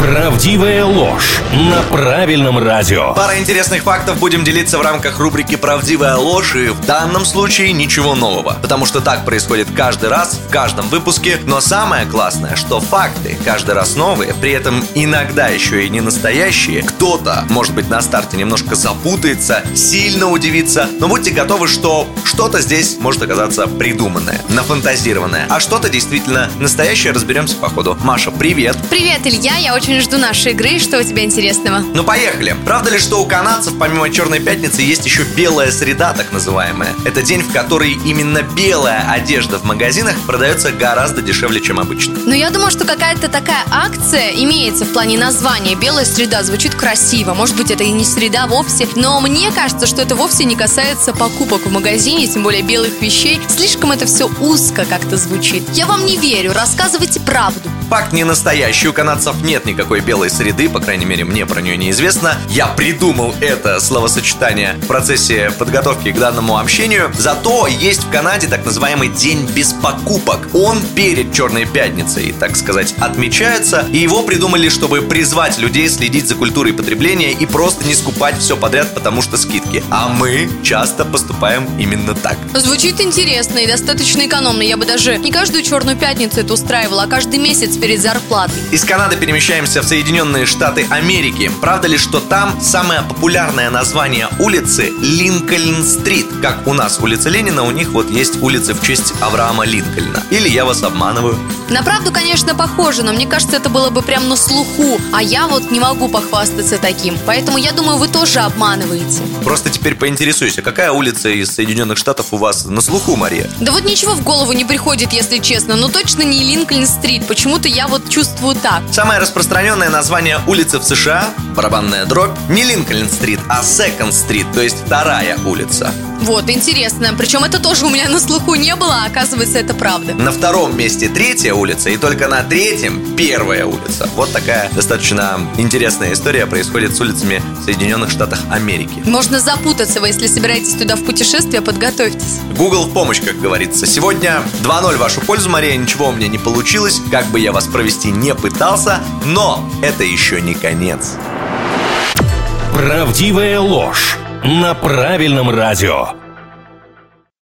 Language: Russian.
Правдивая ложь на правильном радио. Пара интересных фактов будем делиться в рамках рубрики «Правдивая ложь» и в данном случае ничего нового. Потому что так происходит каждый раз, в каждом выпуске. Но самое классное, что факты каждый раз новые, при этом иногда еще и не настоящие. Кто-то, может быть, на старте немножко запутается, сильно удивится. Но будьте готовы, что что-то здесь может оказаться придуманное, нафантазированное. А что-то действительно настоящее разберемся по ходу. Маша, привет! Привет, Илья, я очень жду нашей игры. Что у тебя интересного? Ну поехали. Правда ли, что у канадцев помимо Черной Пятницы есть еще белая среда, так называемая? Это день, в который именно белая одежда в магазинах продается гораздо дешевле, чем обычно. Ну, я думаю, что какая-то такая акция имеется в плане названия. Белая среда звучит красиво. Может быть, это и не среда вовсе. Но мне кажется, что это вовсе не касается покупок в магазине, тем более белых вещей. Слишком это все узко как-то звучит. Я вам не верю. Рассказывайте правду. Факт не настоящий, у канадцев нет никакой белой среды, по крайней мере, мне про нее неизвестно. Я придумал это словосочетание в процессе подготовки к данному общению. Зато есть в Канаде так называемый День без покупок. Он перед Черной Пятницей, так сказать, отмечается. И его придумали, чтобы призвать людей следить за культурой потребления и просто не скупать все подряд, потому что скидки. А мы часто поступаем именно так. Звучит интересно и достаточно экономно. Я бы даже не каждую черную пятницу это устраивала, а каждый месяц перед зарплатой. Из Канады перемещаемся в Соединенные Штаты Америки. Правда ли, что там самое популярное название улицы Линкольн-стрит? Как у нас улица Ленина, у них вот есть улицы в честь Авраама Линкольна. Или я вас обманываю? На правду, конечно, похоже, но мне кажется, это было бы прям на слуху. А я вот не могу похвастаться таким. Поэтому я думаю, вы тоже обманываете. Просто теперь поинтересуйся, какая улица из Соединенных Штатов у вас на слуху, Мария? Да вот ничего в голову не приходит, если честно. Но точно не Линкольн-стрит. Почему-то я вот чувствую так. Самое распространенное название улицы в США, барабанная дробь, не Линкольн-стрит, а Секонд-стрит, то есть вторая улица. Вот, интересно. Причем это тоже у меня на слуху не было, а оказывается, это правда. На втором месте третья улица, и только на третьем первая улица. Вот такая достаточно интересная история происходит с улицами в Соединенных Штатах Америки. Можно запутаться, вы если собираетесь туда в путешествие, подготовьтесь. Google в помощь, как говорится. Сегодня 2-0 в вашу пользу, Мария. Ничего у меня не получилось, как бы я вас провести не пытался, но это еще не конец. Правдивая ложь на правильном радио.